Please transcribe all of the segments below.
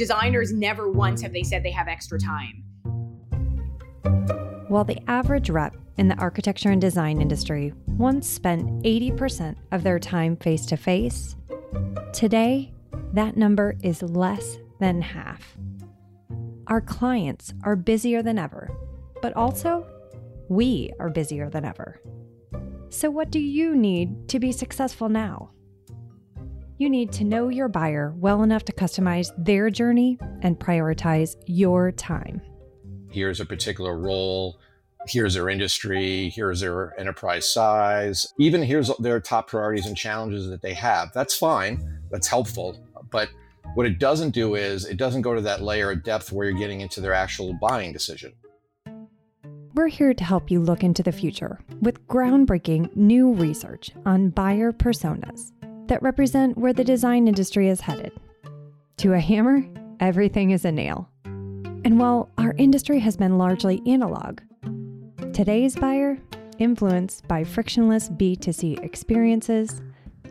designers never once have they said they have extra time. While the average rep in the architecture and design industry once spent 80% of their time face to face, today that number is less than half. Our clients are busier than ever, but also we are busier than ever. So, what do you need to be successful now? You need to know your buyer well enough to customize their journey and prioritize your time. Here's a particular role, here's their industry, here's their enterprise size, even here's their top priorities and challenges that they have. That's fine, that's helpful. But what it doesn't do is it doesn't go to that layer of depth where you're getting into their actual buying decision. We're here to help you look into the future with groundbreaking new research on buyer personas that represent where the design industry is headed. To a hammer, everything is a nail. And while our industry has been largely analog, today's buyer, influenced by frictionless B2C experiences,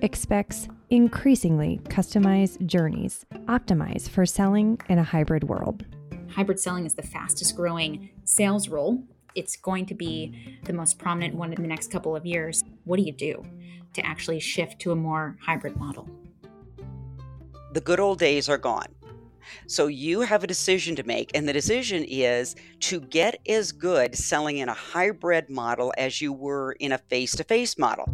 expects increasingly customized journeys optimized for selling in a hybrid world. Hybrid selling is the fastest growing sales role. It's going to be the most prominent one in the next couple of years. What do you do? to actually shift to a more hybrid model. The good old days are gone. So you have a decision to make, and the decision is to get as good selling in a hybrid model as you were in a face to face model.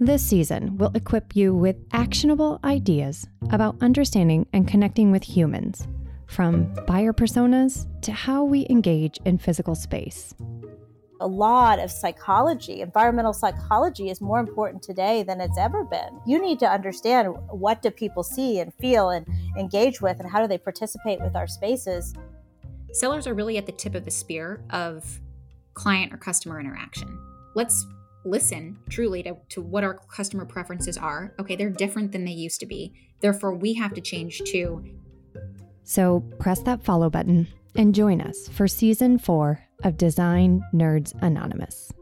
This season will equip you with actionable ideas about understanding and connecting with humans, from buyer personas to how we engage in physical space a lot of psychology, environmental psychology is more important today than it's ever been. You need to understand what do people see and feel and engage with and how do they participate with our spaces. Sellers are really at the tip of the spear of client or customer interaction. Let's listen truly to, to what our customer preferences are. Okay, they're different than they used to be. Therefore, we have to change too. So press that follow button and join us for season four of Design Nerds Anonymous.